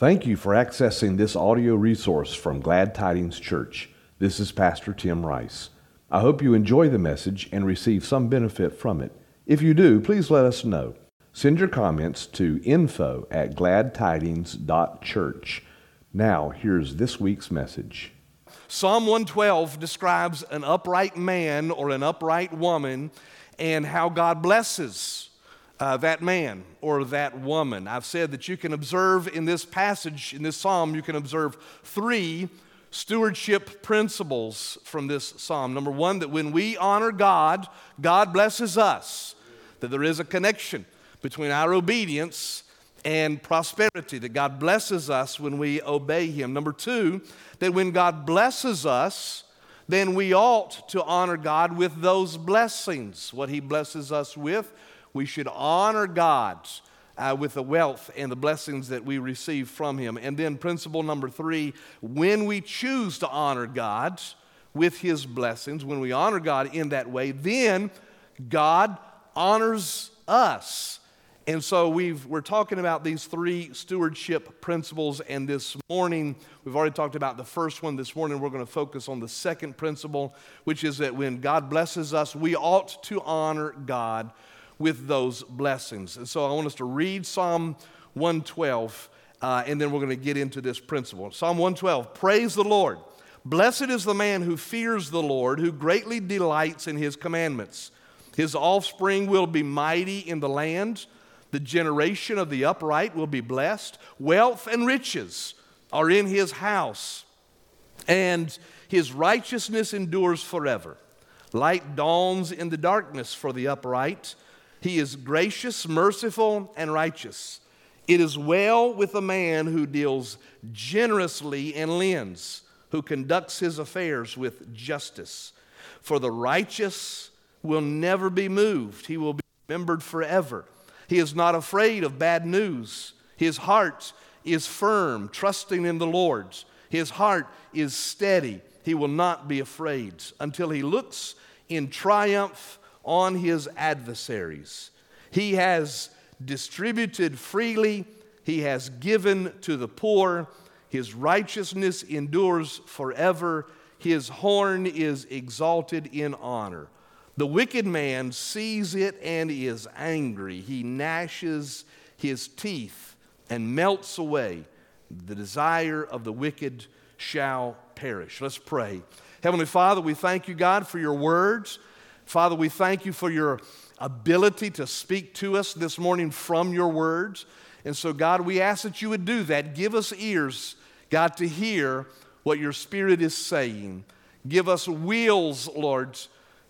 Thank you for accessing this audio resource from Glad Tidings Church. This is Pastor Tim Rice. I hope you enjoy the message and receive some benefit from it. If you do, please let us know. Send your comments to info at gladtidings.church. Now, here's this week's message. Psalm 112 describes an upright man or an upright woman and how God blesses uh, that man or that woman. I've said that you can observe in this passage, in this psalm, you can observe three stewardship principles from this psalm. Number one, that when we honor God, God blesses us, that there is a connection between our obedience and prosperity, that God blesses us when we obey Him. Number two, that when God blesses us, then we ought to honor God with those blessings. What He blesses us with, we should honor God uh, with the wealth and the blessings that we receive from Him. And then, principle number three when we choose to honor God with His blessings, when we honor God in that way, then God honors us. And so we've, we're talking about these three stewardship principles, and this morning, we've already talked about the first one. This morning, we're going to focus on the second principle, which is that when God blesses us, we ought to honor God with those blessings. And so I want us to read Psalm 112, uh, and then we're going to get into this principle. Psalm 112 Praise the Lord. Blessed is the man who fears the Lord, who greatly delights in his commandments. His offspring will be mighty in the land. The generation of the upright will be blessed. Wealth and riches are in his house, and his righteousness endures forever. Light dawns in the darkness for the upright. He is gracious, merciful, and righteous. It is well with a man who deals generously and lends, who conducts his affairs with justice. For the righteous will never be moved, he will be remembered forever. He is not afraid of bad news. His heart is firm, trusting in the Lord. His heart is steady. He will not be afraid until he looks in triumph on his adversaries. He has distributed freely, he has given to the poor. His righteousness endures forever. His horn is exalted in honor. The wicked man sees it and is angry. He gnashes his teeth and melts away. The desire of the wicked shall perish. Let's pray. Heavenly Father, we thank you, God, for your words. Father, we thank you for your ability to speak to us this morning from your words. And so, God, we ask that you would do that. Give us ears, God, to hear what your Spirit is saying. Give us wheels, Lord,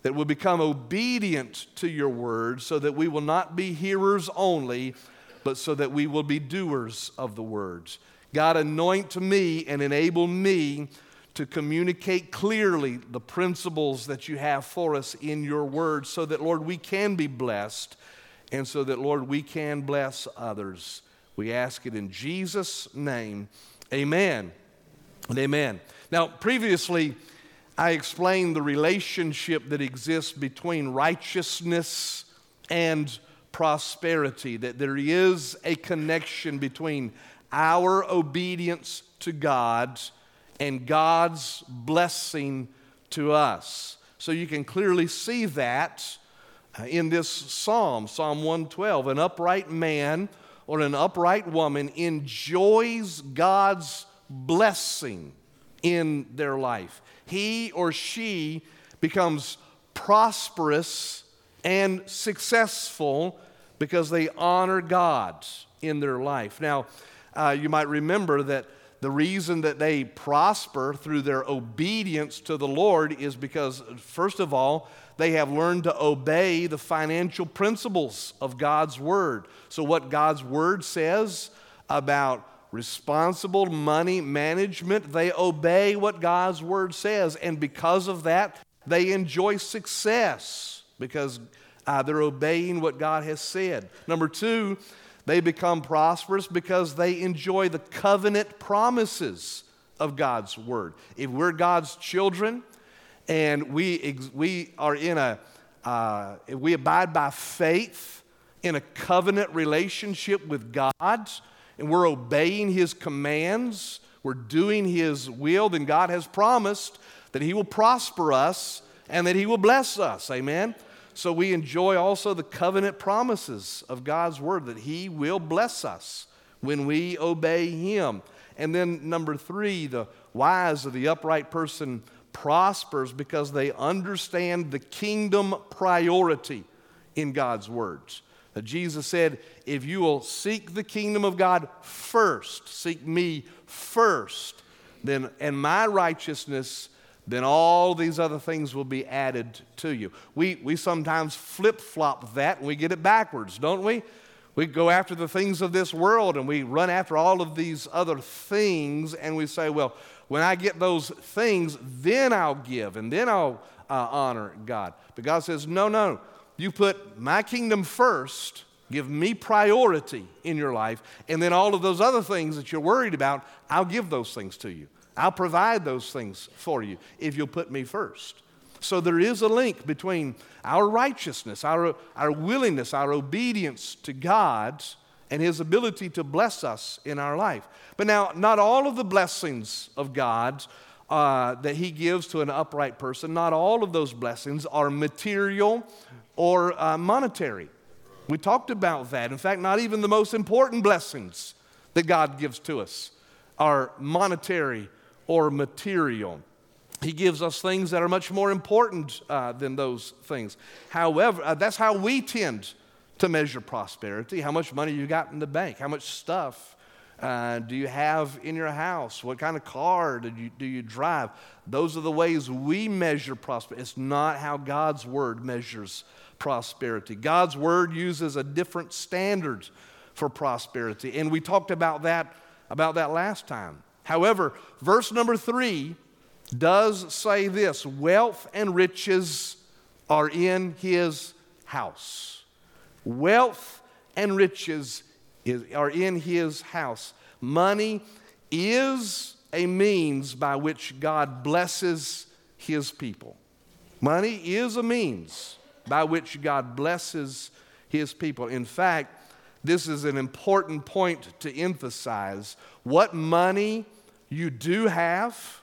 that will become obedient to your word so that we will not be hearers only, but so that we will be doers of the words. God, anoint me and enable me to communicate clearly the principles that you have for us in your word so that, Lord, we can be blessed and so that, Lord, we can bless others. We ask it in Jesus' name. Amen and amen. Now, previously, I explained the relationship that exists between righteousness and prosperity, that there is a connection between our obedience to God and God's blessing to us. So you can clearly see that uh, in this psalm, Psalm 112. An upright man or an upright woman enjoys God's blessing in their life. He or she becomes prosperous and successful because they honor God in their life. Now, uh, you might remember that the reason that they prosper through their obedience to the Lord is because, first of all, they have learned to obey the financial principles of God's Word. So, what God's Word says about responsible money management, they obey what God's Word says. And because of that, they enjoy success because uh, they're obeying what God has said. Number two, they become prosperous because they enjoy the covenant promises of God's word. If we're God's children and we, we are in a, uh, we abide by faith in a covenant relationship with God, and we're obeying His commands, we're doing His will, then God has promised that He will prosper us and that He will bless us. Amen? So we enjoy also the covenant promises of God's word that He will bless us when we obey Him. And then, number three, the wise of the upright person prospers because they understand the kingdom priority in God's words. That Jesus said, if you will seek the kingdom of God first, seek me first, then and my righteousness, then all these other things will be added to you. We, we sometimes flip flop that and we get it backwards, don't we? We go after the things of this world and we run after all of these other things and we say, well, when I get those things, then I'll give and then I'll uh, honor God. But God says, no, no. You put my kingdom first, give me priority in your life, and then all of those other things that you're worried about, I'll give those things to you. I'll provide those things for you if you'll put me first. So there is a link between our righteousness, our, our willingness, our obedience to God, and His ability to bless us in our life. But now, not all of the blessings of God uh, that He gives to an upright person, not all of those blessings are material or uh, monetary. We talked about that. In fact, not even the most important blessings that God gives to us are monetary or material. He gives us things that are much more important uh, than those things. However, uh, that's how we tend to measure prosperity how much money you got in the bank, how much stuff uh, do you have in your house, what kind of car do you, do you drive. Those are the ways we measure prosperity. It's not how God's word measures prosperity. God's word uses a different standard for prosperity, and we talked about that, about that last time. However, verse number three does say this wealth and riches are in his house. Wealth and riches is, are in his house. Money is a means by which God blesses his people. Money is a means by which God blesses his people. In fact, this is an important point to emphasize. What money you do have,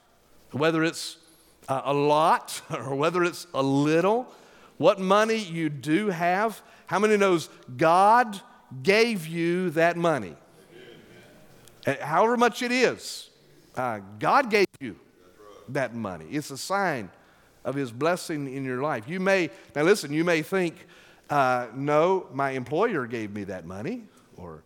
whether it's a lot or whether it's a little, what money you do have, how many knows God gave you that money? However much it is, uh, God gave you that money. It's a sign of His blessing in your life. You may, now listen, you may think, uh, no, my employer gave me that money, or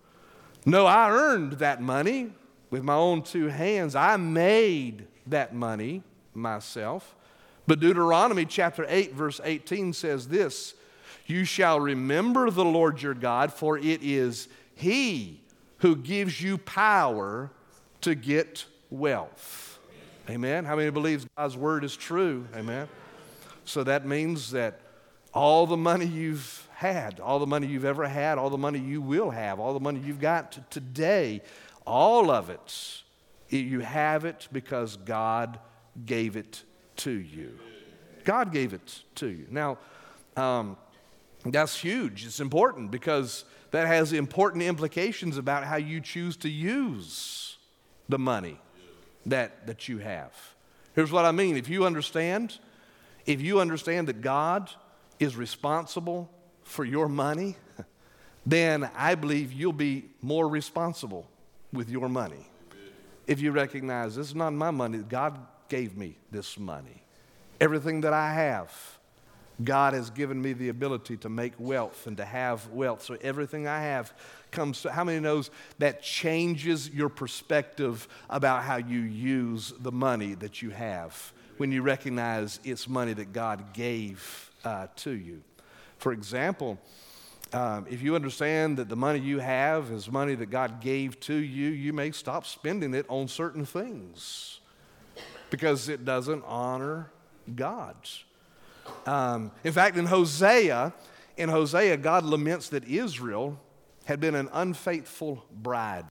no, I earned that money with my own two hands. I made that money myself. But Deuteronomy chapter 8, verse 18 says this You shall remember the Lord your God, for it is He who gives you power to get wealth. Amen. How many believes God's word is true? Amen. So that means that all the money you've had, all the money you've ever had, all the money you will have, all the money you've got today, all of it you have it because God gave it to you. God gave it to you. Now, um, that's huge. It's important because that has important implications about how you choose to use the money that, that you have. Here's what I mean. If you understand, if you understand that God is responsible for your money, then I believe you'll be more responsible with your money if you recognize this is not my money, God gave me this money. Everything that I have, God has given me the ability to make wealth and to have wealth. So everything I have comes to, how many knows that changes your perspective about how you use the money that you have when you recognize it's money that God gave uh, to you? For example, um, if you understand that the money you have is money that God gave to you, you may stop spending it on certain things because it doesn't honor God. Um, in fact, in Hosea, in Hosea, God laments that Israel had been an unfaithful bride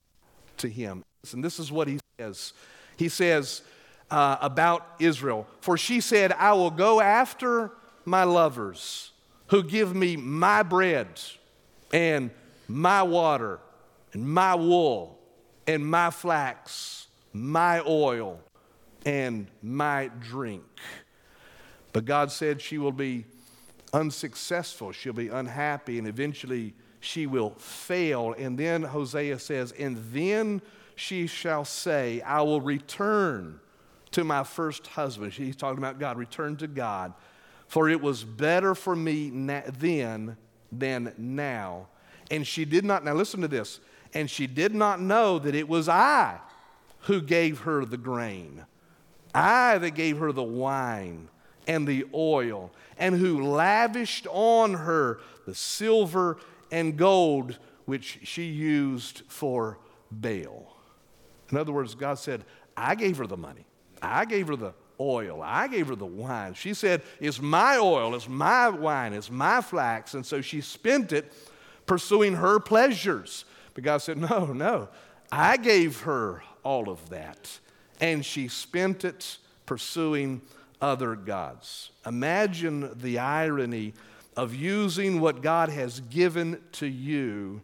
to him. And this is what he says. He says uh, about Israel, For she said, I will go after my lovers who give me my bread and my water and my wool and my flax, my oil, and my drink. But God said she will be unsuccessful, she'll be unhappy, and eventually she will fail. And then Hosea says, And then she shall say, I will return to my first husband. He's talking about God, return to God. For it was better for me na- then than now. And she did not, now listen to this, and she did not know that it was I who gave her the grain, I that gave her the wine and the oil, and who lavished on her the silver and gold which she used for Baal. In other words, God said, I gave her the money, I gave her the oil, I gave her the wine. She said, It's my oil, it's my wine, it's my flax. And so she spent it pursuing her pleasures. But God said, No, no, I gave her all of that. And she spent it pursuing other gods. Imagine the irony of using what God has given to you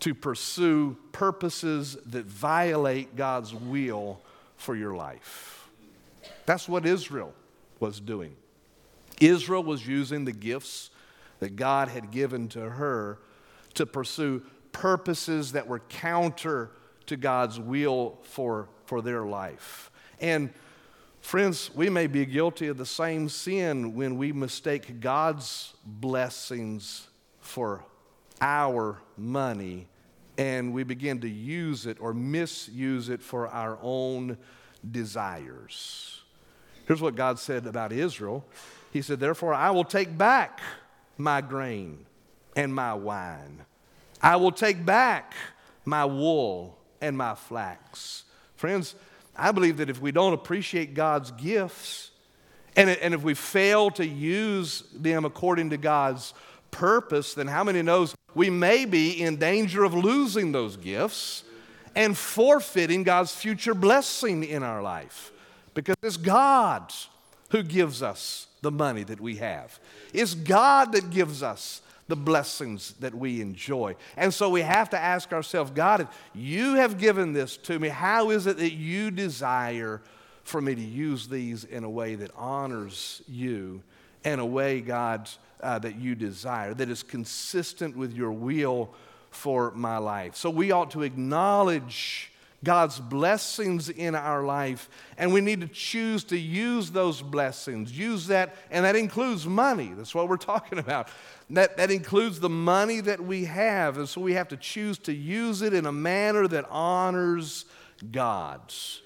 to pursue purposes that violate God's will for your life. That's what Israel was doing. Israel was using the gifts that God had given to her to pursue purposes that were counter to God's will for, for their life. And Friends, we may be guilty of the same sin when we mistake God's blessings for our money and we begin to use it or misuse it for our own desires. Here's what God said about Israel He said, Therefore, I will take back my grain and my wine, I will take back my wool and my flax. Friends, I believe that if we don't appreciate God's gifts, and, and if we fail to use them according to God's purpose, then how many knows we may be in danger of losing those gifts and forfeiting God's future blessing in our life? Because it's God who gives us the money that we have. It's God that gives us the blessings that we enjoy. And so we have to ask ourselves God, if you have given this to me, how is it that you desire for me to use these in a way that honors you, in a way, God, uh, that you desire, that is consistent with your will for my life? So we ought to acknowledge. God's blessings in our life, and we need to choose to use those blessings. Use that, and that includes money. That's what we're talking about. That, that includes the money that we have. And so we have to choose to use it in a manner that honors God's.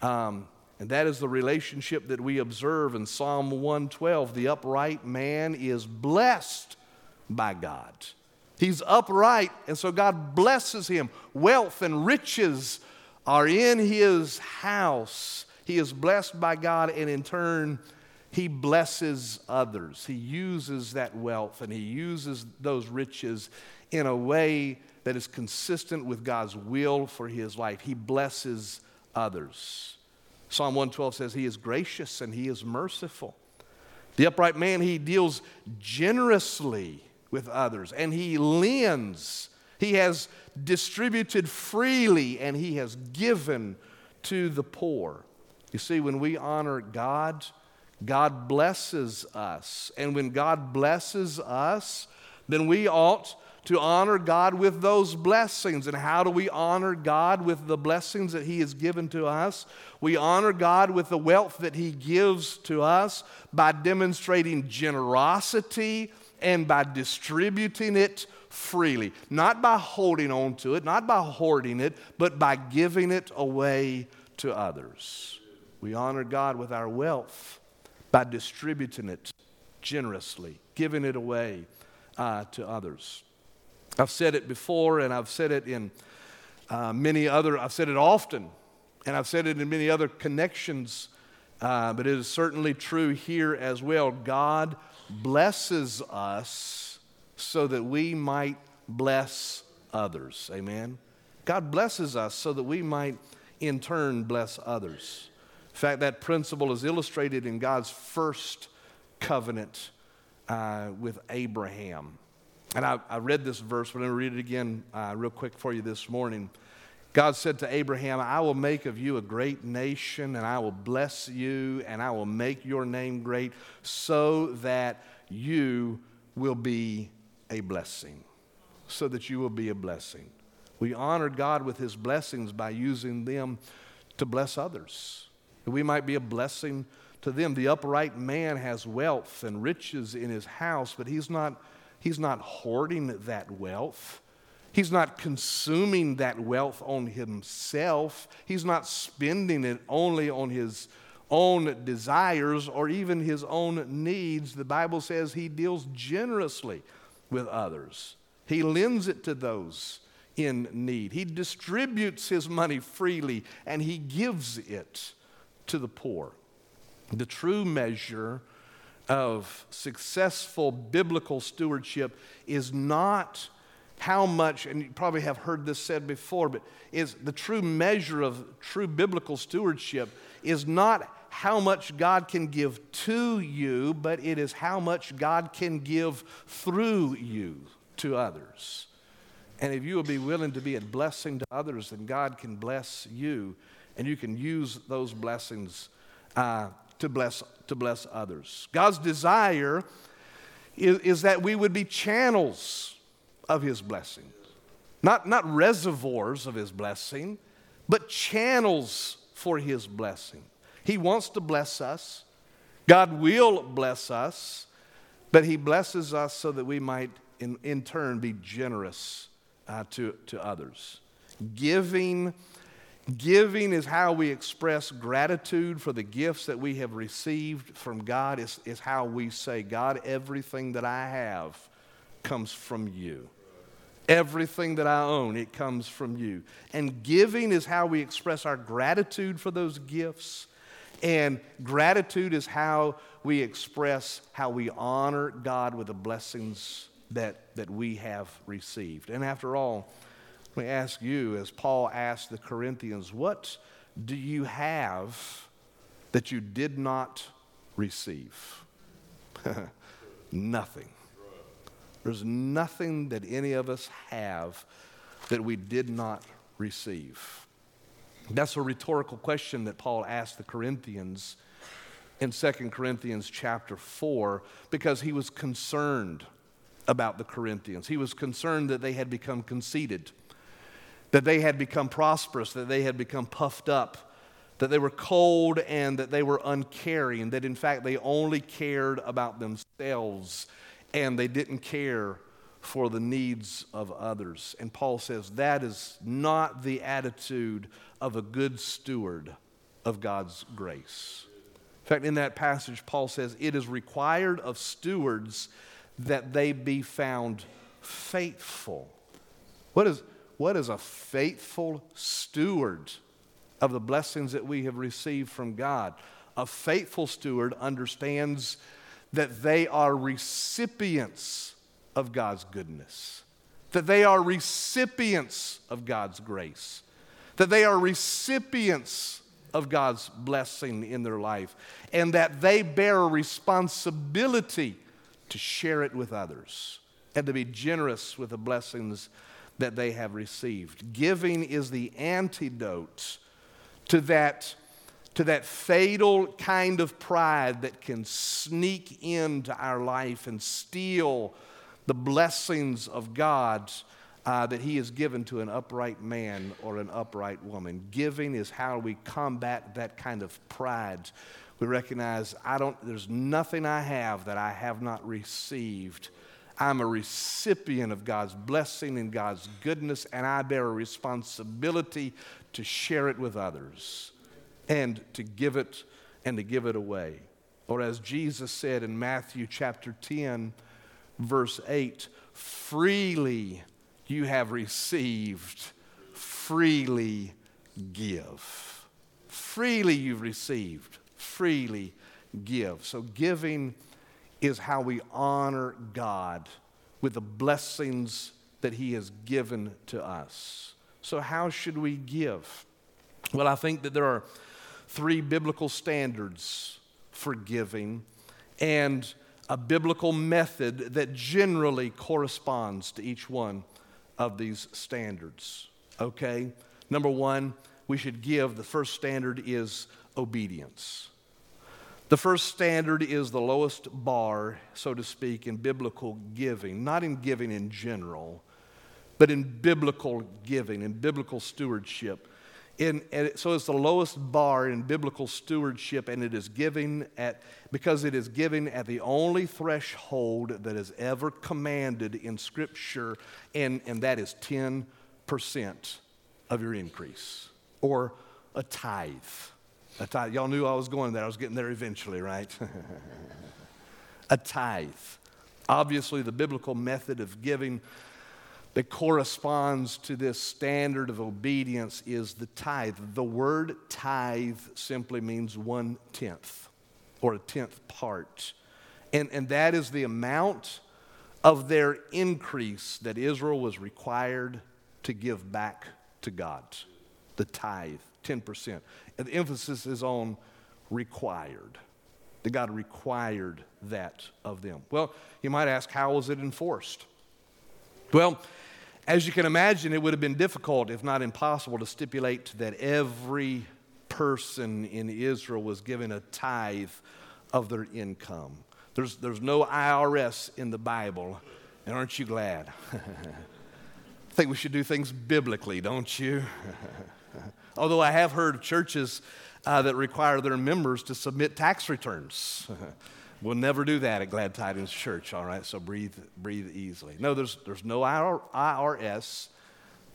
Um, and that is the relationship that we observe in Psalm 112. The upright man is blessed by God. He's upright, and so God blesses him. Wealth and riches are in his house. He is blessed by God, and in turn, he blesses others. He uses that wealth and he uses those riches in a way that is consistent with God's will for his life. He blesses others. Psalm 112 says, He is gracious and He is merciful. The upright man, he deals generously with others and he lends. He has distributed freely and he has given to the poor. You see, when we honor God, God blesses us. And when God blesses us, then we ought to honor God with those blessings. And how do we honor God with the blessings that He has given to us? We honor God with the wealth that He gives to us by demonstrating generosity and by distributing it freely. Not by holding on to it, not by hoarding it, but by giving it away to others. We honor God with our wealth by distributing it generously, giving it away uh, to others. I've said it before, and I've said it in uh, many other, I've said it often, and I've said it in many other connections, uh, but it is certainly true here as well. God blesses us so that we might bless others. Amen? God blesses us so that we might in turn bless others. In fact, that principle is illustrated in God's first covenant uh, with Abraham. And I, I, read this verse, but I'm going to read it again uh, real quick for you this morning. God said to Abraham, I will make of you a great nation, and I will bless you, and I will make your name great, so that you will be a blessing. So that you will be a blessing. We honor God with his blessings by using them to bless others. We might be a blessing to them. The upright man has wealth and riches in his house, but he's not, he's not hoarding that wealth. He's not consuming that wealth on himself. He's not spending it only on his own desires or even his own needs. The Bible says he deals generously with others, he lends it to those in need. He distributes his money freely and he gives it to the poor. The true measure of successful biblical stewardship is not how much, and you probably have heard this said before, but is the true measure of true biblical stewardship is not how much God can give to you, but it is how much God can give through you to others. And if you will be willing to be a blessing to others, then God can bless you, and you can use those blessings uh, to, bless, to bless others. God's desire is, is that we would be channels of His blessing, not, not reservoirs of His blessing, but channels for His blessing. He wants to bless us. God will bless us, but He blesses us so that we might, in, in turn, be generous uh, to, to others. Giving, giving is how we express gratitude for the gifts that we have received from God, is, is how we say, God, everything that I have comes from you. Everything that I own, it comes from you. And giving is how we express our gratitude for those gifts. And gratitude is how we express how we honor God with the blessings that, that we have received. And after all, let me ask you, as Paul asked the Corinthians, what do you have that you did not receive? nothing. There's nothing that any of us have that we did not receive. That's a rhetorical question that Paul asked the Corinthians in 2 Corinthians chapter 4 because he was concerned about the Corinthians. He was concerned that they had become conceited, that they had become prosperous, that they had become puffed up, that they were cold and that they were uncaring, that in fact they only cared about themselves and they didn't care for the needs of others. And Paul says that is not the attitude of a good steward of God's grace. In fact, in that passage, Paul says it is required of stewards that they be found faithful. What is, what is a faithful steward of the blessings that we have received from God? A faithful steward understands that they are recipients of God's goodness, that they are recipients of God's grace, that they are recipients of God's blessing in their life, and that they bear a responsibility to share it with others and to be generous with the blessings that they have received. Giving is the antidote to that, to that fatal kind of pride that can sneak into our life and steal the blessings of God uh, that He has given to an upright man or an upright woman. Giving is how we combat that kind of pride we recognize I don't, there's nothing I have that I have not received. I'm a recipient of God's blessing and God's goodness, and I bear a responsibility to share it with others and to give it and to give it away. Or as Jesus said in Matthew chapter 10, verse 8, freely you have received, freely give. Freely you've received freely give. So, giving is how we honor God with the blessings that He has given to us. So, how should we give? Well, I think that there are three biblical standards for giving and a biblical method that generally corresponds to each one of these standards. Okay? Number one, we should give. The first standard is obedience. The first standard is the lowest bar, so to speak, in biblical giving, not in giving in general, but in biblical giving, in biblical stewardship. In, so it's the lowest bar in biblical stewardship, and it is giving at because it is giving at the only threshold that is ever commanded in Scripture, and, and that is 10% of your increase, or a tithe. A tithe. Y'all knew I was going there. I was getting there eventually, right? a tithe. Obviously, the biblical method of giving that corresponds to this standard of obedience is the tithe. The word tithe simply means one tenth or a tenth part. And, and that is the amount of their increase that Israel was required to give back to God. The tithe, 10%. And the emphasis is on required. That God required that of them. Well, you might ask, how was it enforced? Well, as you can imagine, it would have been difficult, if not impossible, to stipulate that every person in Israel was given a tithe of their income. There's, there's no IRS in the Bible, and aren't you glad? I think we should do things biblically, don't you? Although I have heard of churches uh, that require their members to submit tax returns. We'll never do that at Glad Tidings Church, all right? So breathe, breathe easily. No, there's, there's no IRS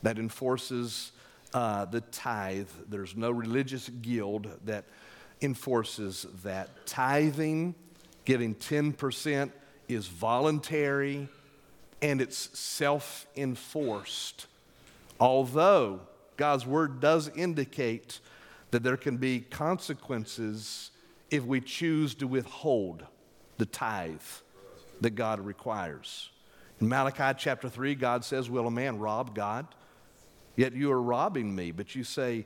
that enforces uh, the tithe. There's no religious guild that enforces that. Tithing, giving 10%, is voluntary and it's self enforced. Although God's word does indicate that there can be consequences if we choose to withhold the tithe that God requires. In Malachi chapter 3, God says, Will a man rob God? Yet you are robbing me. But you say,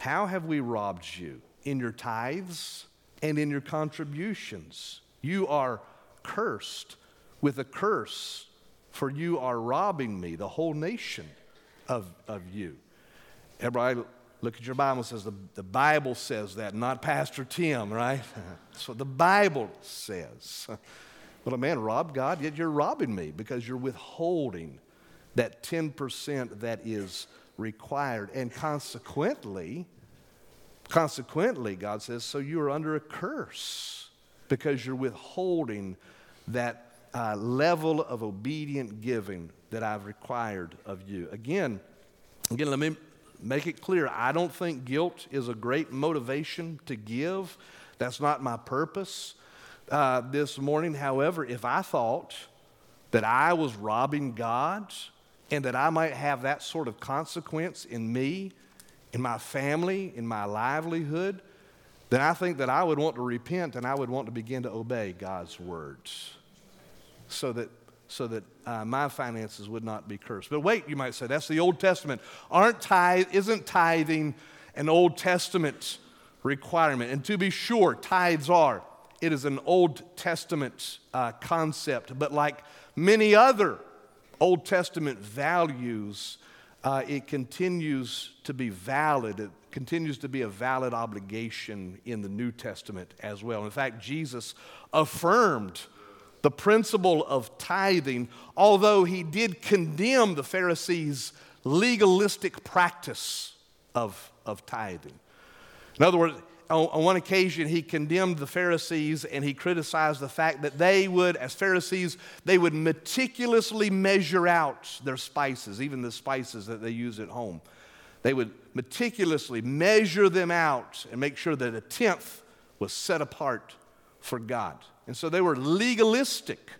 How have we robbed you? In your tithes and in your contributions. You are cursed with a curse, for you are robbing me, the whole nation of, of you. Everybody look at your Bible It says the, the Bible says that, not Pastor Tim, right? That's what the Bible says. Well, a man robbed God, yet you're robbing me because you're withholding that 10% that is required. And consequently, consequently, God says, so you are under a curse because you're withholding that uh, level of obedient giving that I've required of you. Again, again, let me make it clear I don't think guilt is a great motivation to give. That's not my purpose uh, this morning. However, if I thought that I was robbing God and that I might have that sort of consequence in me, in my family, in my livelihood, then I think that I would want to repent and I would want to begin to obey God's words so that so that uh, my finances would not be cursed. But wait, you might say, that's the Old Testament. Aren't tithe, isn't tithing an Old Testament requirement? And to be sure, tithes are. It is an Old Testament uh, concept, but like many other Old Testament values, uh, it continues to be valid. It continues to be a valid obligation in the New Testament as well. In fact, Jesus affirmed the principle of tithing, although he did condemn the Pharisees' legalistic practice of, of tithing. In other words, on, on, one occasion, he condemned the Pharisees and he criticized the fact that they would, as Pharisees, they would meticulously measure out their spices, even the spices that they use at home. They would meticulously measure them out and make sure that a tenth was set apart for God. And so they were legalistic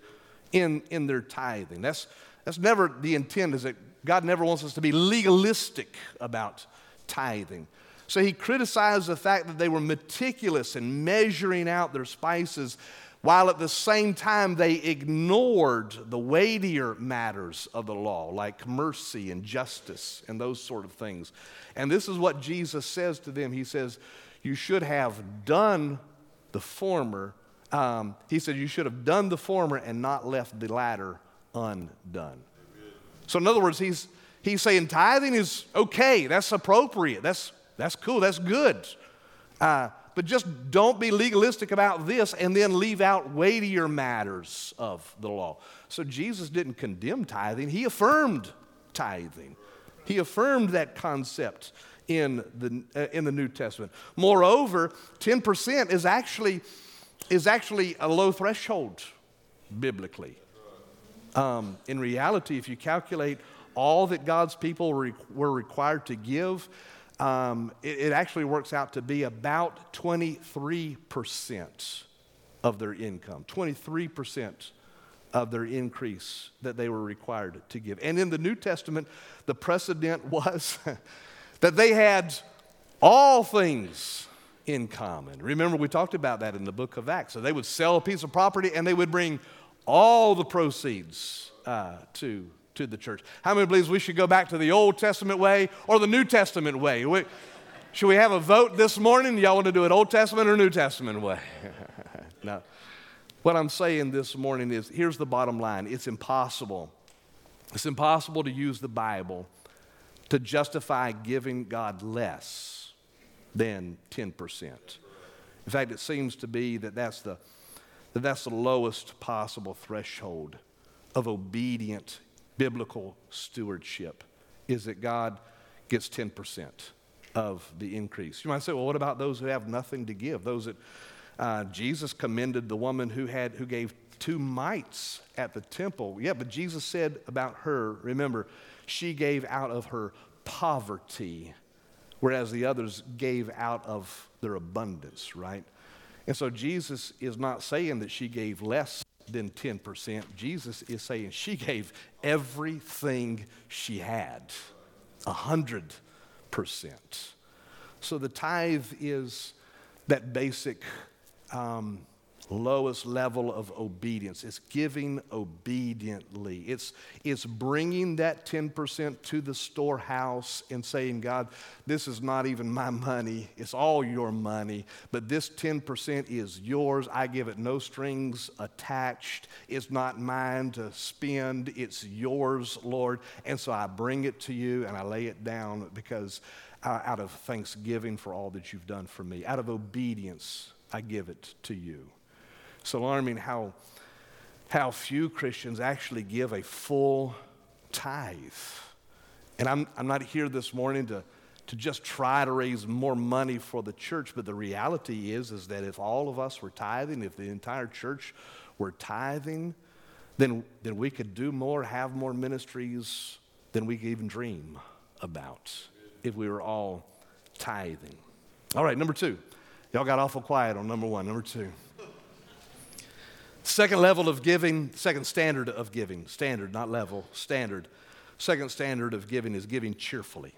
in, in their tithing. That's, that's never the intent, is that God never wants us to be legalistic about tithing. So he criticized the fact that they were meticulous in measuring out their spices, while at the same time they ignored the weightier matters of the law, like mercy and justice and those sort of things. And this is what Jesus says to them He says, You should have done the former um, he said, You should have done the former and not left the latter undone. So, in other words, he's, he's saying tithing is okay, that's appropriate, that's, that's cool, that's good. Uh, but just don't be legalistic about this and then leave out weightier matters of the law. So Jesus didn't condemn tithing, he affirmed tithing. He affirmed that concept in the, uh, in the New Testament. Moreover, 10% is actually, is actually a low threshold biblically. Um, in reality, if you calculate all that God's people were, were required to give, um, it, it actually works out to be about 23% of their income. 23% of their increase that they were required to give. And in the New Testament, the precedent was that they had all things in common. Remember, we talked about that in the book of Acts. So they would sell a piece of property and they would bring all the proceeds uh, to, to the church. How many believes we should go back to the Old Testament way or the New Testament way? We, should we have a vote this morning? Y'all want to do it Old Testament or New Testament way? no. What I'm saying this morning is here's the bottom line it's impossible. It's impossible to use the Bible to justify giving God less than 10%. In fact, it seems to be that that's the, that that's the lowest possible threshold of obedient biblical stewardship is that God gets 10% of the increase. You might say, well, what about those who have nothing to give? Those that uh, Jesus commended the woman who had who gave two mites at the temple. Yeah, but Jesus said about her, remember, she gave out of her poverty, whereas the others gave out of their abundance, right? And so Jesus is not saying that she gave less than 10%. Jesus is saying she gave everything she had, 100%. So the tithe is that basic um, lowest level of obedience. It's giving obediently. It's, it's bringing that 10% to the storehouse and saying, God, this is not even my money. It's all your money, but this 10% is yours. I give it no strings attached. It's not mine to spend. It's yours, Lord. And so I bring it to you and I lay it down because uh, out of thanksgiving for all that you've done for me, out of obedience, I give it to you. It's alarming how, how few Christians actually give a full tithe. And I'm, I'm not here this morning to, to just try to raise more money for the church, but the reality is, is that if all of us were tithing, if the entire church were tithing, then, then we could do more, have more ministries than we could even dream about if we were all tithing. All right, number two. Y'all got awful quiet on number one. Number two. Second level of giving, second standard of giving, standard, not level, standard. Second standard of giving is giving cheerfully.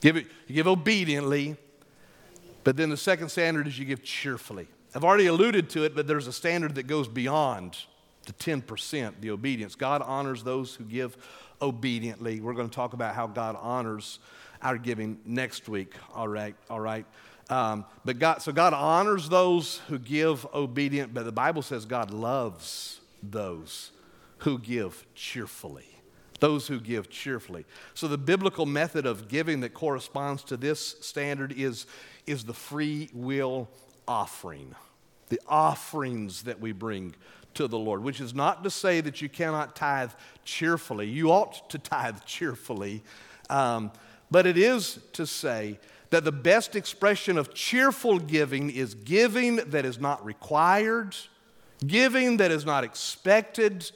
Give it, you give obediently, but then the second standard is you give cheerfully. I've already alluded to it, but there's a standard that goes beyond the 10%, the obedience. God honors those who give obediently. We're going to talk about how God honors our giving next week. All right, all right. Um, but God, so God honors those who give obedient, but the Bible says God loves those who give cheerfully. Those who give cheerfully. So the biblical method of giving that corresponds to this standard is, is the free will offering. The offerings that we bring to the Lord, which is not to say that you cannot tithe cheerfully. You ought to tithe cheerfully. Um, but it is to say that the best expression of cheerful giving is giving that is not required, giving that is not expected,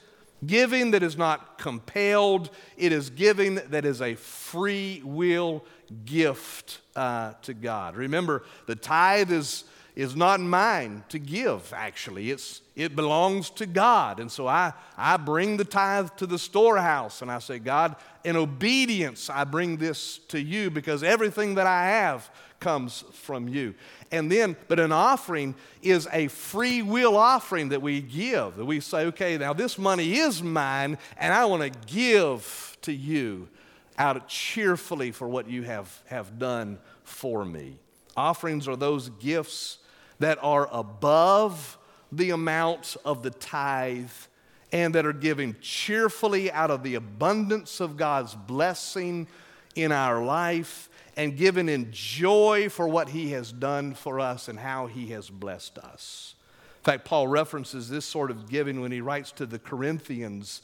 giving that is not compelled. It is giving that is a free will gift uh, to God. Remember, the tithe is, is not mine to give, actually. It's, it belongs to God. And so I, I bring the tithe to the storehouse and I say, God, in obedience, I bring this to you because everything that I have comes from you. And then, but an offering is a free will offering that we give, that we say, okay, now this money is mine and I want to give to you out cheerfully for what you have, have done for me. Offerings are those gifts that are above the amount of the tithe and that are giving cheerfully out of the abundance of God's blessing in our life and given in joy for what He has done for us and how He has blessed us. In fact, Paul references this sort of giving when he writes to the Corinthians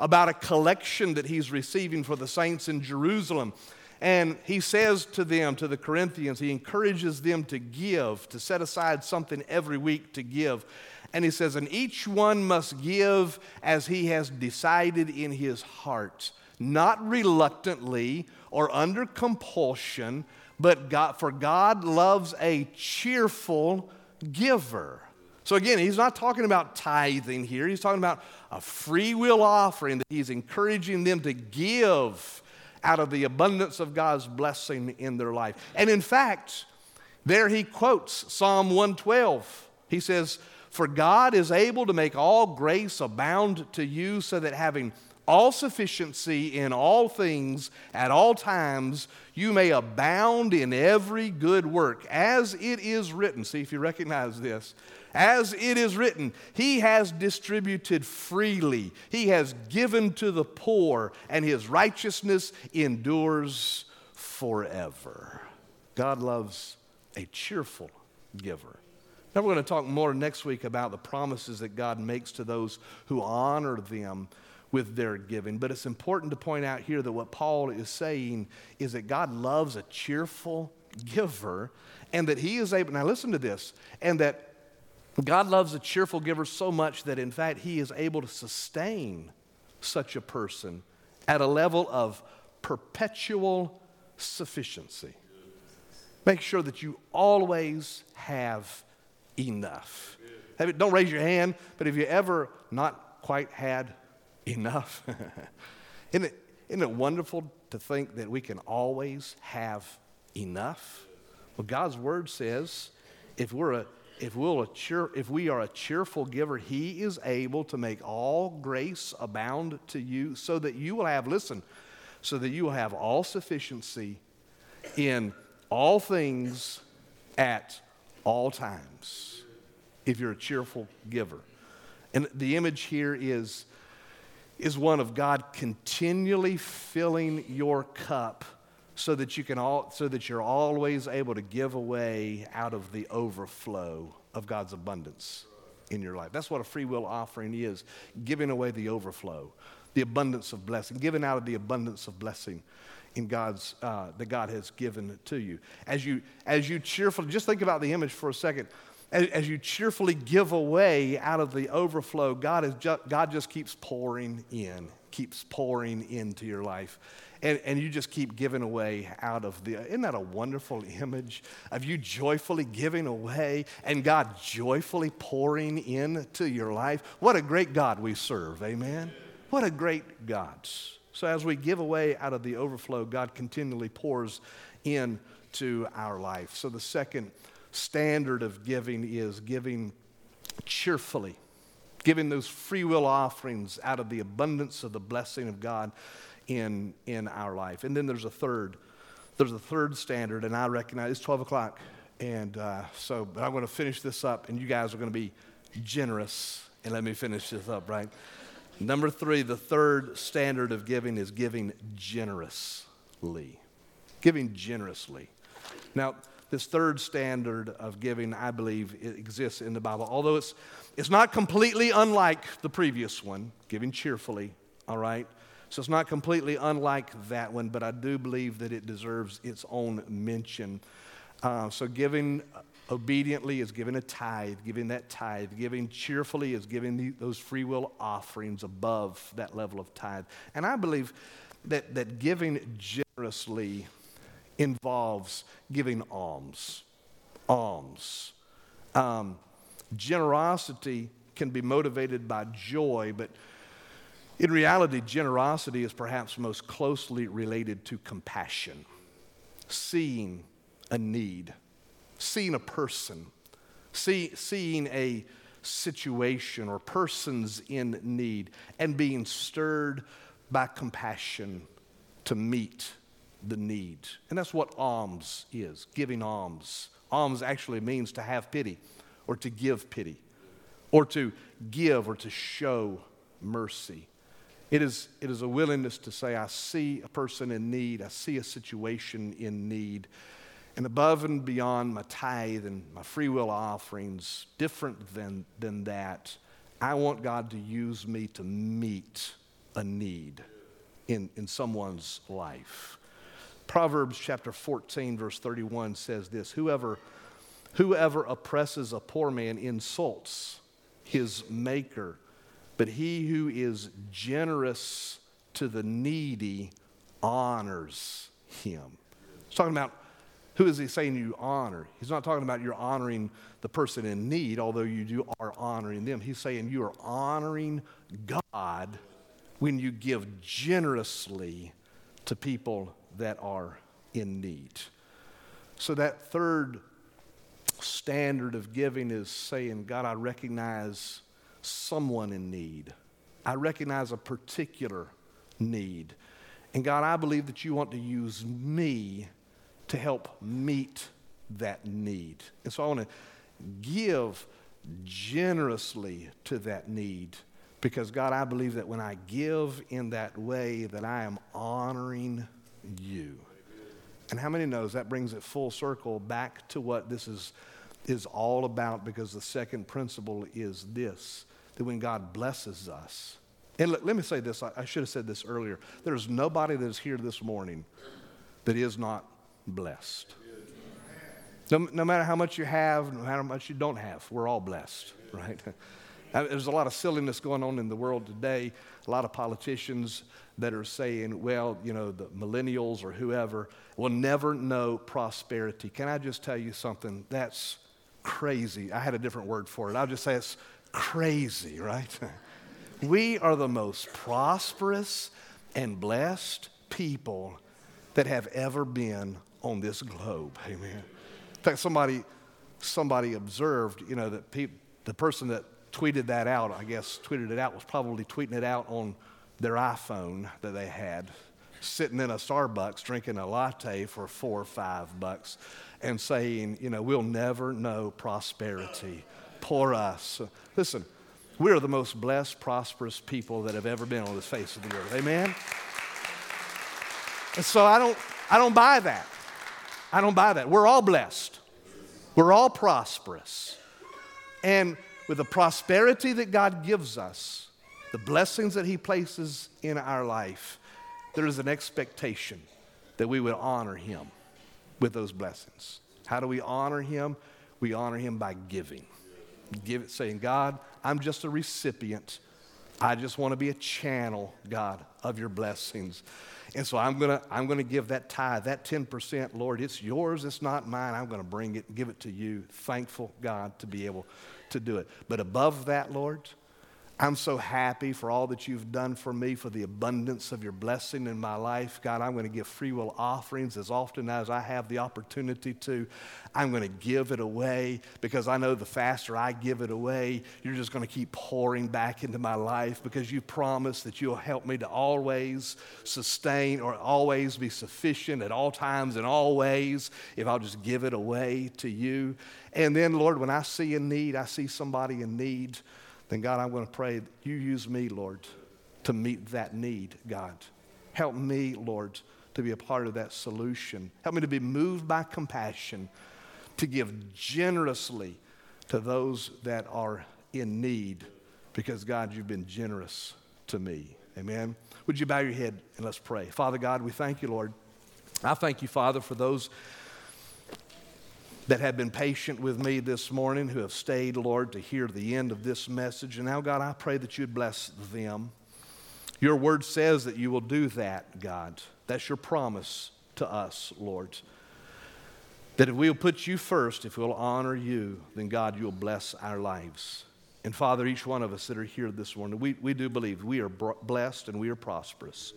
about a collection that he's receiving for the saints in Jerusalem. And he says to them, to the Corinthians, he encourages them to give, to set aside something every week to give. And he says, And each one must give as he has decided in his heart, not reluctantly or under compulsion, but God, for God loves a cheerful giver. So again, he's not talking about tithing here. He's talking about a free will offering that he's encouraging them to give out of the abundance of God's blessing in their life. And in fact, there he quotes Psalm 112. He says, For God is able to make all grace abound to you, so that having all sufficiency in all things at all times, you may abound in every good work, as it is written. See if you recognize this. As it is written, He has distributed freely, He has given to the poor, and His righteousness endures forever. God loves a cheerful giver. Now, we're going to talk more next week about the promises that God makes to those who honor them with their giving. But it's important to point out here that what Paul is saying is that God loves a cheerful giver and that he is able, now listen to this, and that God loves a cheerful giver so much that, in fact, He is able to sustain such a person at a level of perpetual sufficiency. Make sure that you always have enough. Don't raise your hand, but have you ever not quite had enough? isn't, it, isn't it wonderful to think that we can always have enough? Well, God's word says if we're a if, we'll cheer, if we are a cheerful giver, He is able to make all grace abound to you so that you will have, listen, so that you will have all sufficiency in all things at all times if you're a cheerful giver. And the image here is, is one of God continually filling your cup so that you can all so that you're always able to give away out of the overflow of God's abundance in your life. That's what a free will offering is, giving away the overflow, the abundance of blessing, giving out of the abundance of blessing in God's uh, that God has given to you. As you as you cheerfully just think about the image for a second. As, you cheerfully give away out of the overflow, God is ju- God just keeps pouring in, keeps pouring into your life and, and you just keep giving away out of the. Isn't that a wonderful image of you joyfully giving away and God joyfully pouring into your life? What a great God we serve, amen? What a great God. So as we give away out of the overflow, God continually pours into our life. So the second standard of giving is giving cheerfully, giving those free will offerings out of the abundance of the blessing of God in, in our life. And then there's a third. There's a third standard, and I recognize it's 12 o'clock. And uh, so, but I'm going to finish this up, and you guys are going to be generous. And let me finish this up, right? Number three, the third standard of giving is giving generously. Giving generously. Now, this third standard of giving, I believe, exists in the Bible. Although it's, it's not completely unlike the previous one, giving cheerfully, all right? So it's not completely unlike that one, but I do believe that it deserves its own mention. Uh, so giving obediently is giving a tithe, giving that tithe. Giving cheerfully is giving the, those free will offerings above that level of tithe. And I believe that, that giving generously involves giving alms. Alms. Um, generosity can be motivated by joy, but in reality, generosity is perhaps most closely related to compassion, seeing a need, seeing a person, see, seeing a situation or persons in need, and being stirred by compassion to meet the need. And that's what alms is giving alms. Alms actually means to have pity or to give pity or to give or to show mercy. It is, it is a willingness to say, I see a person in need, I see a situation in need. And above and beyond my tithe and my free will offerings, different than, than that, I want God to use me to meet a need in, in someone's life. Proverbs chapter 14, verse 31 says this Whoever, whoever oppresses a poor man insults his maker, but he who is generous to the needy honors him. He's talking about who is he saying you honor? He's not talking about you're honoring the person in need, although you do are honoring them. He's saying you are honoring God when you give generously to people that are in need. So, that third standard of giving is saying, God, I recognize someone in need. I recognize a particular need. And God, I believe that you want to use me to help meet that need. And so I want to give generously to that need because God, I believe that when I give in that way that I am honoring you. And how many knows that brings it full circle back to what this is is all about because the second principle is this that when God blesses us, and let, let me say this, I, I should have said this earlier. There's nobody that is here this morning that is not blessed. No, no matter how much you have, no matter how much you don't have, we're all blessed, right? There's a lot of silliness going on in the world today. A lot of politicians that are saying, well, you know, the millennials or whoever will never know prosperity. Can I just tell you something? That's crazy. I had a different word for it. I'll just say it's crazy, right? we are the most prosperous and blessed people that have ever been on this globe. Amen. In fact, somebody, somebody observed, you know, that pe- the person that tweeted that out, I guess tweeted it out, was probably tweeting it out on their iPhone that they had, sitting in a Starbucks drinking a latte for four or five bucks and saying, you know, we'll never know prosperity. Poor us. Listen, we are the most blessed, prosperous people that have ever been on the face of the earth. Amen? And so I don't, I don't buy that. I don't buy that. We're all blessed, we're all prosperous. And with the prosperity that God gives us, the blessings that He places in our life, there is an expectation that we would honor Him with those blessings. How do we honor Him? We honor Him by giving. Give it, saying, God, I'm just a recipient. I just want to be a channel, God, of your blessings. And so I'm going to I'm going to give that tithe, that 10%, Lord, it's yours, it's not mine. I'm going to bring it, give it to you. Thankful, God, to be able to do it. But above that, Lord, I'm so happy for all that you've done for me, for the abundance of your blessing in my life. God, I'm going to give free will offerings as often as I have the opportunity to. I'm going to give it away because I know the faster I give it away, you're just going to keep pouring back into my life because you promise that you'll help me to always sustain or always be sufficient at all times and all ways if I'll just give it away to you. And then, Lord, when I see a need, I see somebody in need then God, I'm going to pray you use me, Lord, to meet that need, God. Help me, Lord, to be a part of that solution. Help me to be moved by compassion, to give generously to those that are in need, because, God, you've been generous to me. Amen. Would you bow your head and let's pray? Father God, we thank you, Lord. I thank you, Father, for those that have been patient with me this morning, who have stayed, Lord, to hear the end of this message. And now, God, I pray that you'd bless them. Your word says that you will do that, God. That's your promise to us, Lord. That if we'll put you first, if we'll honor you, then God, you'll bless our lives. And Father, each one of us that are here this morning, we, we do believe we are blessed and we are prosperous.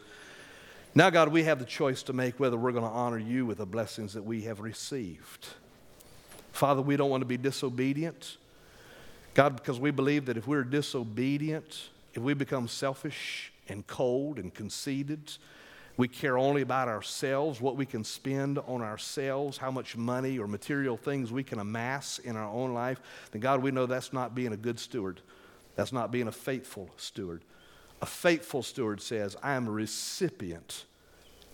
Now, God, we have the choice to make whether we're going to honor you with the blessings that we have received. Father, we don't want to be disobedient. God, because we believe that if we're disobedient, if we become selfish and cold and conceited, we care only about ourselves, what we can spend on ourselves, how much money or material things we can amass in our own life, then God, we know that's not being a good steward. That's not being a faithful steward. A faithful steward says, I am a recipient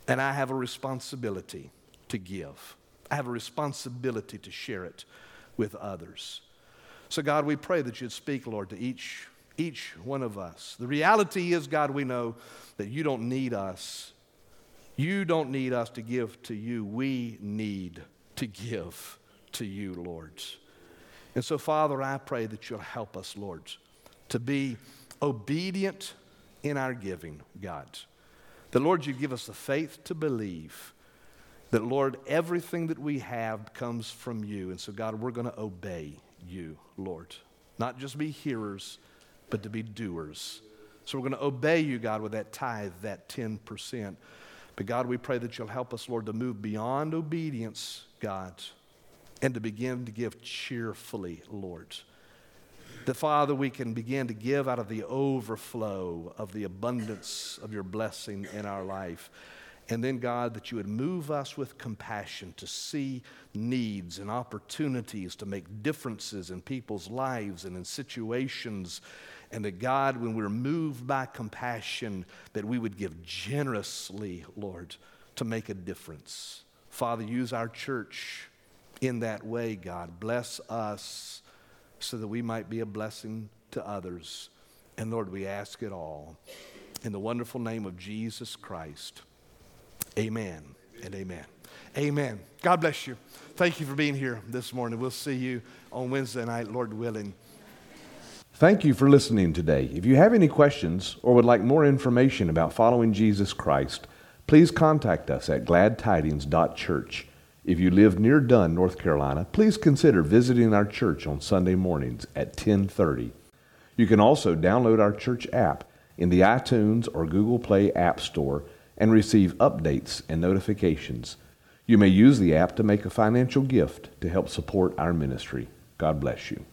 and I have a responsibility to give. I have a responsibility to share it with others. So, God, we pray that you'd speak, Lord, to each, each one of us. The reality is, God, we know that you don't need us. You don't need us to give to you. We need to give to you, Lord. And so, Father, I pray that you'll help us, Lord, to be obedient in our giving, God. The Lord, you give us the faith to believe that, Lord, everything that we have comes from you. And so, God, we're going to obey you, Lord. Not just be hearers, but to be doers. So we're going to obey you, God, with that tithe, that 10%. But God, we pray that you'll help us, Lord, to move beyond obedience, God, and to begin to give cheerfully, Lord. That, Father, we can begin to give out of the overflow of the abundance of your blessing in our life. And then, God, that you would move us with compassion to see needs and opportunities to make differences in people's lives and in situations. And that, God, when we're moved by compassion, that we would give generously, Lord, to make a difference. Father, use our church in that way, God. Bless us so that we might be a blessing to others. And Lord, we ask it all in the wonderful name of Jesus Christ. Amen and amen. Amen. God bless you. Thank you for being here this morning. We'll see you on Wednesday night, Lord willing. Thank you for listening today. If you have any questions or would like more information about following Jesus Christ, please contact us at gladtidings.church. If you live near Dunn, North Carolina, please consider visiting our church on Sunday mornings at 1030. You can also download our church app in the iTunes or Google Play App Store and receive updates and notifications. You may use the app to make a financial gift to help support our ministry. God bless you.